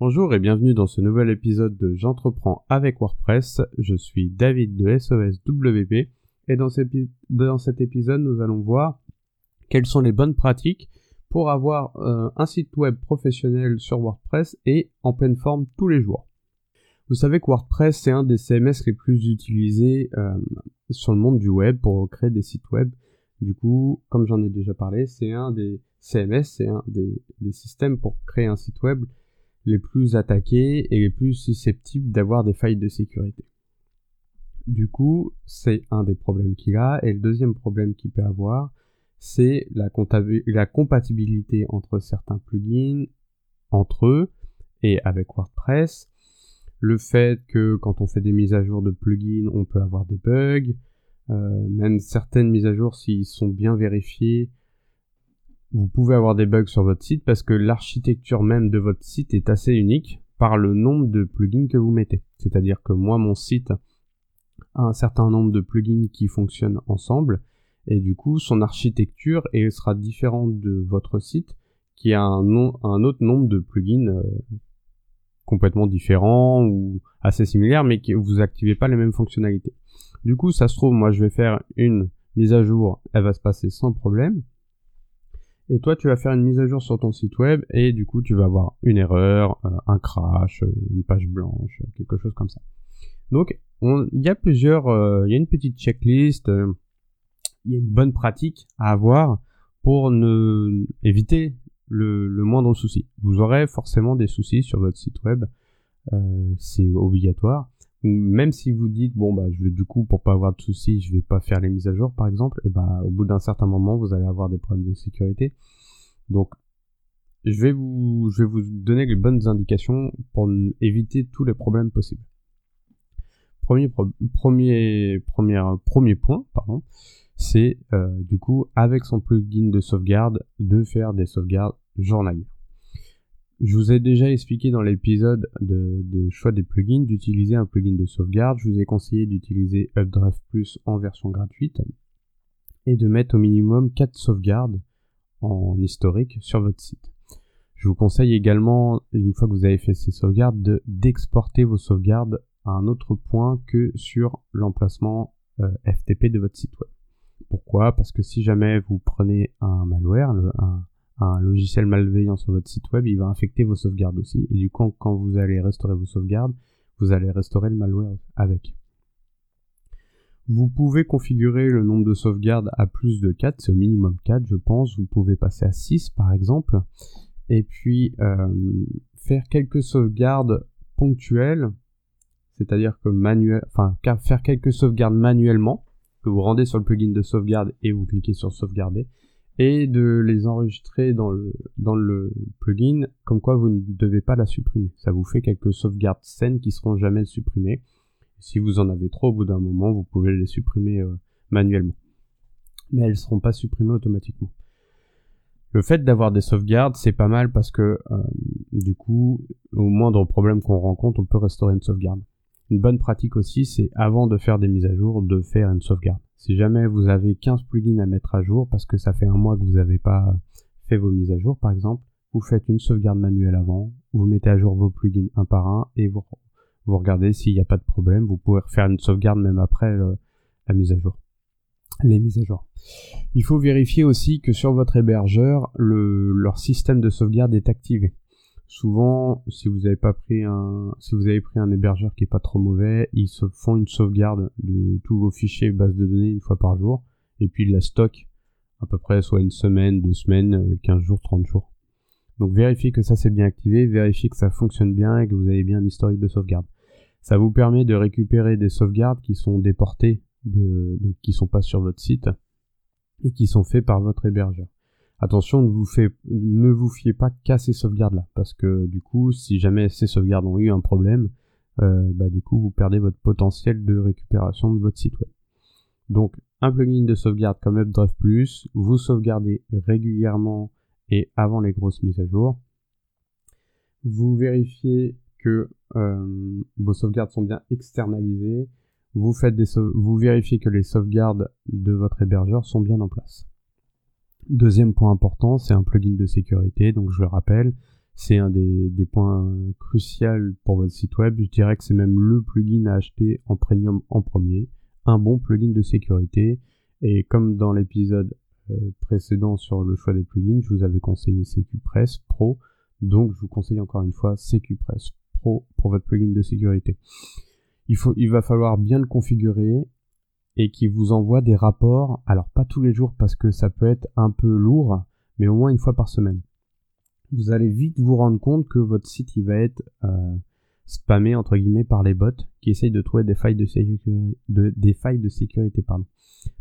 Bonjour et bienvenue dans ce nouvel épisode de J'entreprends avec WordPress. Je suis David de SOSWP et dans, cet épisode nous allons voir quelles sont les bonnes pratiques pour avoir euh, un site web professionnel sur WordPress et en pleine forme tous les jours. Vous savez que WordPress c'est un des CMS les plus utilisés euh, sur le monde du web pour créer des sites web. Du coup, comme j'en ai déjà parlé, c'est un des CMS, c'est un des systèmes pour créer un site web les plus attaqués et les plus susceptibles d'avoir des failles de sécurité. Du coup, c'est un des problèmes qu'il a. Et le deuxième problème qu'il peut avoir, c'est la, compatibilité entre certains plugins, entre eux et avec WordPress. Le fait que quand on fait des mises à jour de plugins, on peut avoir des bugs. Euh, même certaines mises à jour, s'ils sont bien vérifiés, vous pouvez avoir des bugs sur votre site parce que l'architecture même de votre site est assez unique par le nombre de plugins que vous mettez. C'est-à-dire que moi, mon site a un certain nombre de plugins qui fonctionnent ensemble et du coup, son architecture sera différente de votre site qui a un, autre nombre de plugins euh, complètement différents ou assez similaires mais que vous activez pas les mêmes fonctionnalités. Du coup, ça se trouve, moi, je vais faire une mise à jour, elle va se passer sans problème et toi, tu vas faire une mise à jour sur ton site web et du coup, tu vas avoir une erreur, euh, un crash, euh, une page blanche, quelque chose comme ça. Donc, il y a plusieurs, euh, il y a une petite checklist, il y a une bonne pratique à avoir pour ne éviter le, moindre souci. Vous aurez forcément des soucis sur votre site web, c'est obligatoire même si vous dites bon bah je vais du coup pour pas avoir de soucis je vais pas faire les mises à jour par exemple et bah au bout d'un certain moment vous allez avoir des problèmes de sécurité. Donc je vais vous je vais vous donner les bonnes indications pour éviter tous les problèmes possibles. Premier premier premier premier point pardon c'est euh, du coup avec son plugin de sauvegarde de faire des sauvegardes journalières je vous ai déjà expliqué dans l'épisode de, choix des plugins d'utiliser un plugin de sauvegarde. Je vous ai conseillé d'utiliser Updraft Plus en version gratuite et de mettre au minimum 4 sauvegardes en historique sur votre site. Je vous conseille également, une fois que vous avez fait ces sauvegardes, d'exporter vos sauvegardes à un autre point que sur l'emplacement euh, FTP de votre site web. Pourquoi? Parce que si jamais vous prenez un malware, un, un logiciel malveillant sur votre site web, il va infecter vos sauvegardes aussi. Et du coup, quand vous allez restaurer vos sauvegardes, vous allez restaurer le malware avec. Vous pouvez configurer le nombre de sauvegardes à plus de 4, c'est au minimum 4 je pense, vous pouvez passer à 6 par exemple, et puis euh, faire quelques sauvegardes ponctuelles, c'est-à-dire que manuel, enfin faire quelques sauvegardes manuellement, que vous rendez sur le plugin de sauvegarde et vous cliquez sur sauvegarder, et de les enregistrer dans le, plugin, comme quoi vous ne devez pas la supprimer. Ça vous fait quelques sauvegardes saines qui seront jamais supprimées. Si vous en avez trop, au bout d'un moment, vous pouvez les supprimer euh, manuellement. Mais elles ne seront pas supprimées automatiquement. Le fait d'avoir des sauvegardes, c'est pas mal parce que euh, du coup, au moindre problème qu'on rencontre, on peut restaurer une sauvegarde. Une bonne pratique aussi, c'est avant de faire des mises à jour, de faire une sauvegarde. Si jamais vous avez 15 plugins à mettre à jour parce que ça fait un mois que vous n'avez pas fait vos mises à jour par exemple, vous faites une sauvegarde manuelle avant, vous mettez à jour vos plugins un par un et vous, regardez s'il n'y a pas de problème. Vous pouvez faire une sauvegarde même après la mise à jour. Les mises à jour. Il faut vérifier aussi que sur votre hébergeur, le, leur système de sauvegarde est activé. Souvent, si vous avez pas pris un, si vous avez pris un hébergeur qui est pas trop mauvais, ils se font une sauvegarde de tous vos fichiers base de données une fois par jour, et puis ils la stockent à peu près soit une semaine, deux semaines, 15 jours, 30 jours. Donc vérifiez que ça c'est bien activé, vérifiez que ça fonctionne bien et que vous avez bien un historique de sauvegarde. Ça vous permet de récupérer des sauvegardes qui sont déportées, de, donc qui sont pas sur votre site et qui sont faits par votre hébergeur attention, ne vous, fiez pas qu'à ces sauvegardes-là, parce que du coup, si jamais ces sauvegardes ont eu un problème, euh, bah, du coup, vous perdez votre potentiel de récupération de votre site web. Donc, un plugin de sauvegarde comme Updraft Plus, vous sauvegardez régulièrement et avant les grosses mises à jour. Vous vérifiez que euh, vos sauvegardes sont bien externalisées. Vous, faites des vous vérifiez que les sauvegardes de votre hébergeur sont bien en place. Deuxième point important, c'est un plugin de sécurité. Donc je le rappelle, c'est un des, des, points cruciaux pour votre site web. Je dirais que c'est même le plugin à acheter en premium en premier. Un bon plugin de sécurité. Et comme dans l'épisode euh, précédent sur le choix des plugins, je vous avais conseillé CQPress Pro. Donc je vous conseille encore une fois CQPress Pro pour votre plugin de sécurité. Il, faut, il va falloir bien le configurer et qui vous envoie des rapports. Alors pas tous les jours parce que ça peut être un peu lourd, mais au moins une fois par semaine. Vous allez vite vous rendre compte que votre site il va être euh, spammé entre guillemets par les bots qui essayent de trouver des failles de sécurité, des failles de sécurité.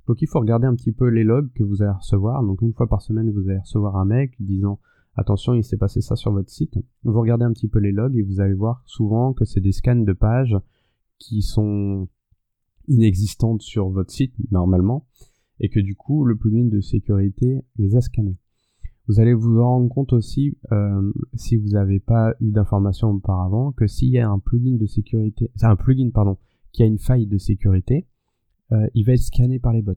Donc il faut regarder un petit peu les logs que vous allez recevoir. Donc une fois par semaine vous allez recevoir un mec disant attention il s'est passé ça sur votre site. Vous regardez un petit peu les logs et vous allez voir souvent que c'est des scans de pages qui sont inexistantes sur votre site normalement et que du coup le plugin de sécurité les a scannés. Vous allez vous rendre compte aussi, euh, si vous n'avez pas eu d'informations auparavant, que s'il y a un plugin de sécurité, c'est un plugin pardon, qui a une faille de sécurité, euh, il va être scanné par les bots.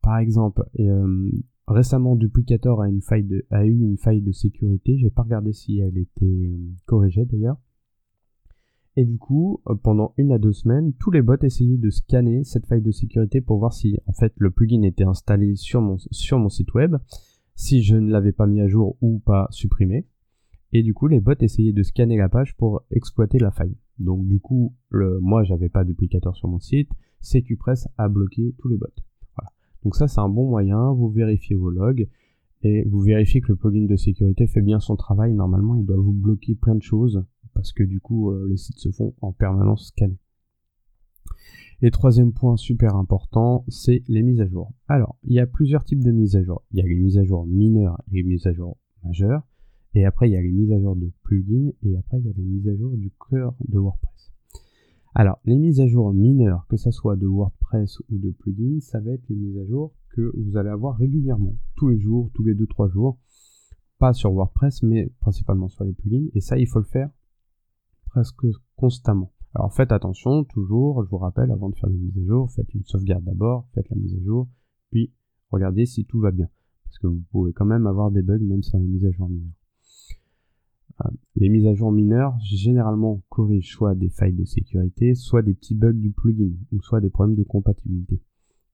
Par exemple, euh, récemment Duplicator a, une faille de, a eu une faille de sécurité. J'ai pas regardé si elle était corrigée d'ailleurs. Et du coup, euh, pendant une à deux semaines, tous les bots essayaient de scanner cette faille de sécurité pour voir si en fait le plugin était installé sur mon, site web, si je ne l'avais pas mis à jour ou pas supprimé. Et du coup, les bots essayaient de scanner la page pour exploiter la faille. Donc du coup, le, moi j'avais pas duplicateur sur mon site, CQPress a bloqué tous les bots. Donc ça c'est un bon moyen, vous vérifiez vos logs et vous vérifiez que le plugin de sécurité fait bien son travail. Normalement, il doit vous bloquer plein de choses parce que du coup euh, les sites se font en permanence scanner. Et troisième point super important, c'est les mises à jour. Alors, il y a plusieurs types de mises à jour. Il y a les mises à jour mineures et les mises à jour majeures. Et après, il y a les mises à jour de plugins. Et après, il y a les mises à jour du cœur de WordPress. Alors, les mises à jour mineures, que ce soit de WordPress ou de plugins, ça va être les mises à jour que vous allez avoir régulièrement, tous les jours, tous les 2-3 jours. Pas sur WordPress, mais principalement sur les plugins. Et ça, il faut le faire presque constamment. Alors faites attention, toujours, je vous rappelle, avant de faire des mises à jour, faites une sauvegarde d'abord, faites la mise à jour, puis regardez si tout va bien. Parce que vous pouvez quand même avoir des bugs même sans les mises à jour mineures. Euh, les mises à jour mineures, généralement, corrigent soit des failles de sécurité, soit des petits bugs du plugin, ou soit des problèmes de compatibilité.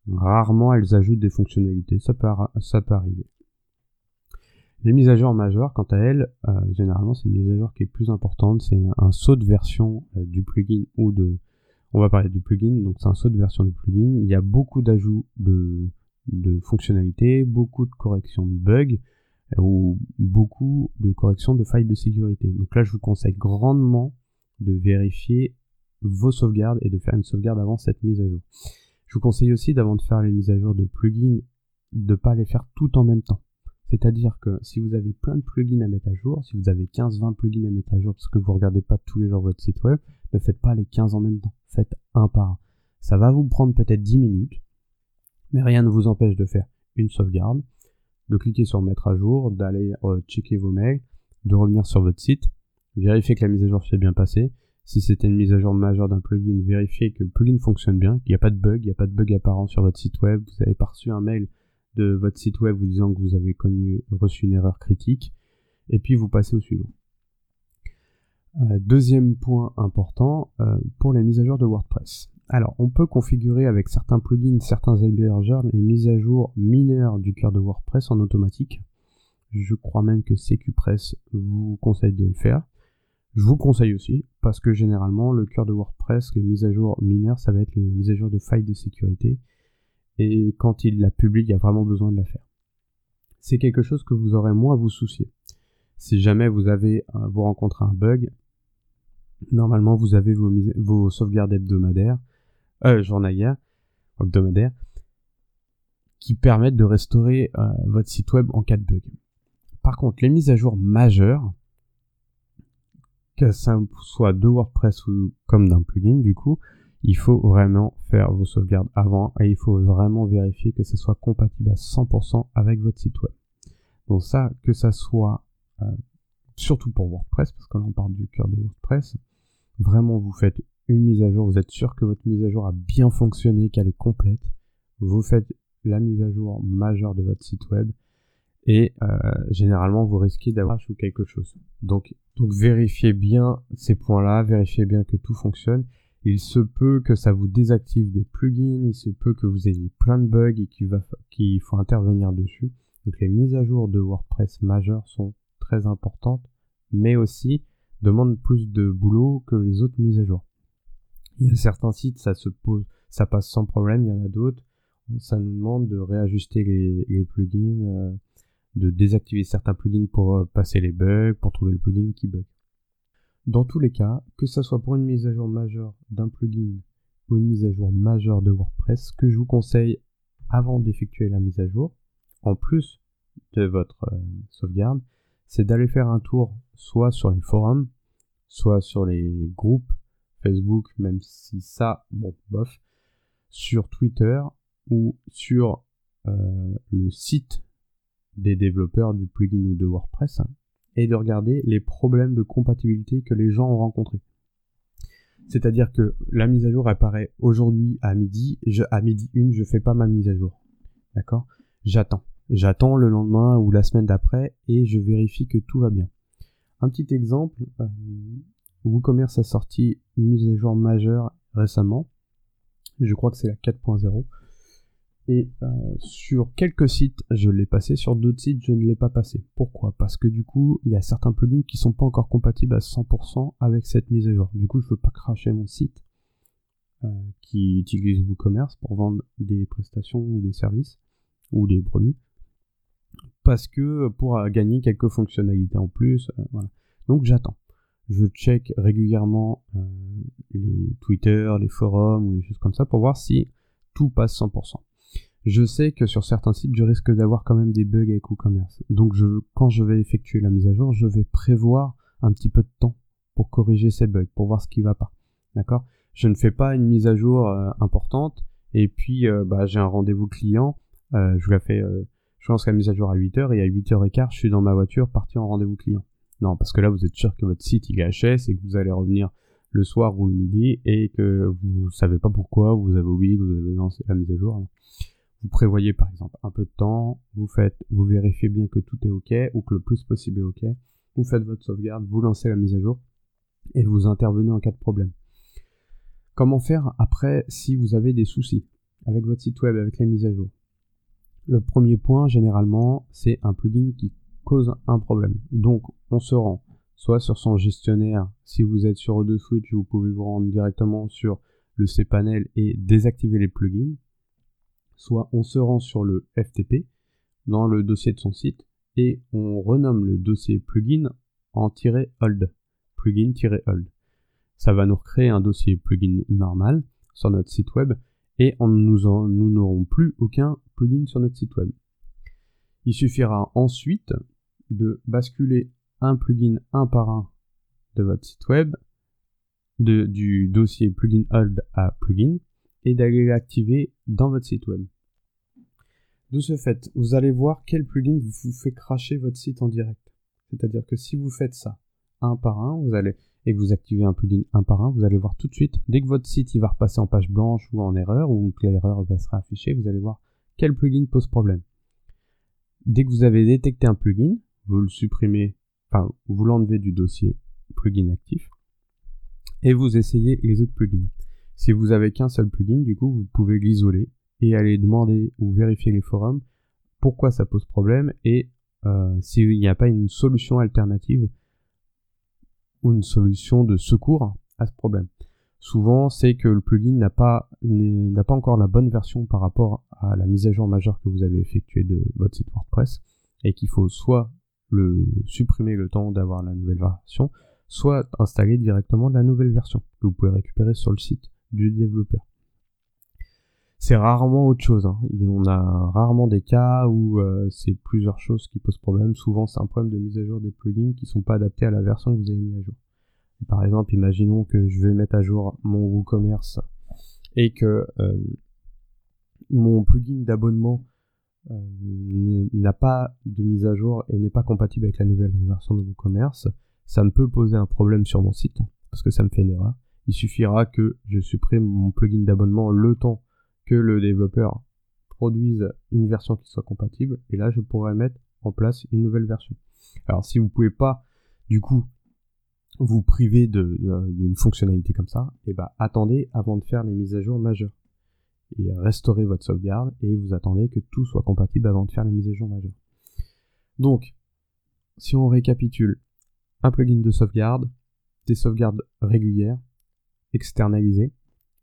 Rarement, elles ajoutent des fonctionnalités, ça peut, ça peut arriver. Les mises à jour majeures, quant à elles, euh, généralement c'est une mise à jour qui est plus importante, c'est un, saut de version euh, du plugin ou de... On va parler du plugin, donc c'est un saut de version du plugin. Il y a beaucoup d'ajouts de, de fonctionnalités, beaucoup de corrections de bugs euh, ou beaucoup de corrections de failles de sécurité. Donc là, je vous conseille grandement de vérifier vos sauvegardes et de faire une sauvegarde avant cette mise à jour. Je vous conseille aussi d'avant de faire les mises à jour de plugins, de pas les faire tout en même temps. C'est-à-dire que si vous avez plein de plugins à mettre à jour, si vous avez 15-20 plugins à mettre à jour parce que vous regardez pas tous les jours votre site web, ne faites pas les 15 en même temps. Faites un par un. Ça va vous prendre peut-être 10 minutes, mais rien ne vous empêche de faire une sauvegarde, de cliquer sur mettre à jour, d'aller euh, checker vos mails, de revenir sur votre site, vérifier que la mise à jour s'est bien passée. Si c'était une mise à jour majeure d'un plugin, vérifiez que le plugin fonctionne bien, qu'il n'y a pas de bug, il n'y a pas de bug apparent sur votre site web, vous avez pas reçu un mail de votre site web vous disant que vous avez connu, reçu une erreur critique, et puis vous passez au suivant. Euh, deuxième point important euh, pour les mises à jour de WordPress. Alors, on peut configurer avec certains plugins, certains hébergeurs, les mises à jour mineures du cœur de WordPress en automatique. Je crois même que CQPress vous conseille de le faire. Je vous conseille aussi, parce que généralement, le cœur de WordPress, les mises à jour mineures, ça va être les mises à jour de failles de sécurité et quand il la publie, il y a vraiment besoin de la faire. C'est quelque chose que vous aurez moins à vous soucier. Si jamais vous avez, euh, vous rencontrez un bug, normalement vous avez vos, vos sauvegardes hebdomadaires, euh, journalières, hebdomadaires, qui permettent de restaurer euh, votre site web en cas de bug. Par contre, les mises à jour majeures, que ça soit de WordPress ou comme d'un plugin du coup, il faut vraiment faire vos sauvegardes avant et il faut vraiment vérifier que ce soit compatible à 100% avec votre site web. Donc ça, que ça soit euh, surtout pour WordPress, parce que là on parle du cœur de WordPress, vraiment vous faites une mise à jour, vous êtes sûr que votre mise à jour a bien fonctionné, qu'elle est complète, vous faites la mise à jour majeure de votre site web et euh, généralement vous risquez d'avoir ou quelque chose. Donc, donc vérifiez bien ces points-là, vérifiez bien que tout fonctionne. Il se peut que ça vous désactive des plugins, il se peut que vous ayez plein de bugs et qu'il faut intervenir dessus. Donc les mises à jour de WordPress majeures sont très importantes, mais aussi demandent plus de boulot que les autres mises à jour. Il y a certains sites, ça passe sans problème, il y en a d'autres, ça nous demande de réajuster les, plugins. Euh, de désactiver certains plugins pour euh, passer les bugs, pour trouver le plugin qui bug. Dans tous les cas, que ce soit pour une mise à jour majeure d'un plugin ou une mise à jour majeure de WordPress, que je vous conseille avant d'effectuer la mise à jour, en plus de votre euh, sauvegarde, c'est d'aller faire un tour soit sur les forums, soit sur les groupes Facebook, même si ça, bon, bof, sur Twitter ou sur euh, le site des développeurs du plugin ou de WordPress et de regarder les problèmes de compatibilité que les gens ont rencontrés. C'est-à-dire que la mise à jour apparaît aujourd'hui à midi, à midi une, je fais pas ma mise à jour. D'accord? J'attends. J'attends le lendemain ou la semaine d'après et je vérifie que tout va bien. Un petit exemple, euh, WooCommerce a sorti une mise à jour majeure récemment. Je crois que c'est la 4.0. Et euh, sur quelques sites, je l'ai passé, sur d'autres sites, je ne l'ai pas passé. Pourquoi? Parce que du coup, il y a certains plugins qui sont pas encore compatibles à 100% avec cette mise à jour. Du coup, je veux pas cracher mon site euh, qui utilise WooCommerce pour vendre des prestations ou des services ou des produits. Parce que pour gagner quelques fonctionnalités en plus, euh, voilà. Donc j'attends. Je check régulièrement les Twitter, les forums ou les choses comme ça pour voir si tout passe 100% je sais que sur certains sites, je risque d'avoir quand même des bugs avec WooCommerce. Donc je, quand je vais effectuer la mise à jour, je vais prévoir un petit peu de temps pour corriger ces bugs, pour voir ce qui va pas. D'accord? Je ne fais pas une mise à jour euh, importante et puis euh, bah, j'ai un rendez-vous client, euh, je la fais, je lance la mise à jour à 8h et à 8h15, je suis dans ma voiture parti en rendez-vous client. Non, parce que là vous êtes sûr que votre site il est HS et que vous allez revenir le soir ou le midi et que vous savez pas pourquoi, vous avez oublié que vous avez lancé la mise à jour vous prévoyez par exemple un peu de temps, vous faites, vous vérifiez bien que tout est ok ou que le plus possible est ok, vous faites votre sauvegarde, vous lancez la mise à jour et vous intervenez en cas de problème. Comment faire après si vous avez des soucis avec votre site web, avec les mises à jour? Le premier point généralement c'est un plugin qui cause un problème. Donc on se rend soit sur son gestionnaire, si vous êtes sur O2 Switch, vous pouvez vous rendre directement sur le cPanel et désactiver les plugins soit on se rend sur le FTP dans le dossier de son site et on renomme le dossier plugin en "-hold", plugin-hold. Ça va nous recréer un dossier plugin normal sur notre site web et on nous, n'aurons plus aucun plugin sur notre site web. Il suffira ensuite de basculer un plugin un par un de votre site web du dossier plugin hold à plugin et d'aller l'activer dans votre site web. De ce fait, vous allez voir quel plugin vous fait cracher votre site en direct. C'est-à-dire que si vous faites ça un par un, vous allez et que vous activez un plugin un par un, vous allez voir tout de suite, dès que votre site va repasser en page blanche ou en erreur, ou que l'erreur va se réafficher, vous allez voir quel plugin pose problème. Dès que vous avez détecté un plugin, vous le supprimez, enfin vous l'enlevez du dossier plugin actif, et vous essayez les autres plugins. Si vous avez qu'un seul plugin, du coup, vous pouvez l'isoler et aller demander ou vérifier les forums pourquoi ça pose problème et euh, s'il n'y a pas une solution alternative ou une solution de secours à ce problème. Souvent, c'est que le plugin n'a pas, n'a pas encore la bonne version par rapport à la mise à jour majeure que vous avez effectuée de votre site WordPress et qu'il faut soit le supprimer le temps d'avoir la nouvelle version, soit installer directement la nouvelle version que vous pouvez récupérer sur le site du développeur. C'est rarement autre chose. Hein. On a rarement des cas où euh, c'est plusieurs choses qui posent problème. Souvent, c'est un problème de mise à jour des plugins qui sont pas adaptés à la version que vous avez mis à jour. Par exemple, imaginons que je vais mettre à jour mon WooCommerce et que euh, mon plugin d'abonnement euh, n'a pas de mise à jour et n'est pas compatible avec la nouvelle version de WooCommerce, ça me peut poser un problème sur mon site parce que ça me fait une erreur il suffira que je supprime mon plugin d'abonnement le temps que le développeur produise une version qui soit compatible. Et là, je pourrais mettre en place une nouvelle version. Alors si vous pouvez pas, du coup, vous priver d'une fonctionnalité comme ça, et eh ben attendez avant de faire les mises à jour majeures. Et restaurez votre sauvegarde et vous attendez que tout soit compatible avant de faire les mises à jour majeures. Donc, si on récapitule, un plugin de sauvegarde, des sauvegardes régulières, externalisées,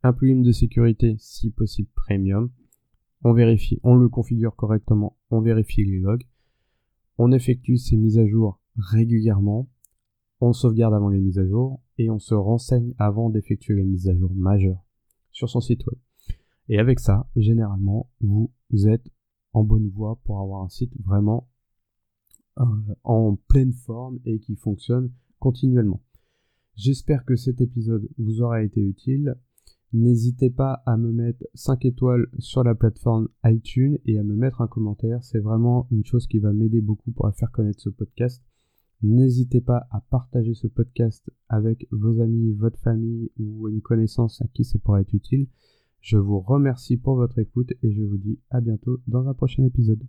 un plugin de sécurité si possible premium, on vérifie, on le configure correctement, on vérifie les logs, on effectue ces mises à jour régulièrement, on sauvegarde avant les mises à jour et on se renseigne avant d'effectuer les mises à jour majeures sur son site web. Et avec ça, généralement, vous êtes en bonne voie pour avoir un site vraiment euh, en pleine forme et qui fonctionne continuellement. J'espère que cet épisode vous aura été utile. N'hésitez pas à me mettre 5 étoiles sur la plateforme iTunes et à me mettre un commentaire. C'est vraiment une chose qui va m'aider beaucoup pour faire connaître ce podcast. N'hésitez pas à partager ce podcast avec vos amis, votre famille ou une connaissance à qui ça pourrait être utile. Je vous remercie pour votre écoute et je vous dis à bientôt dans un prochain épisode.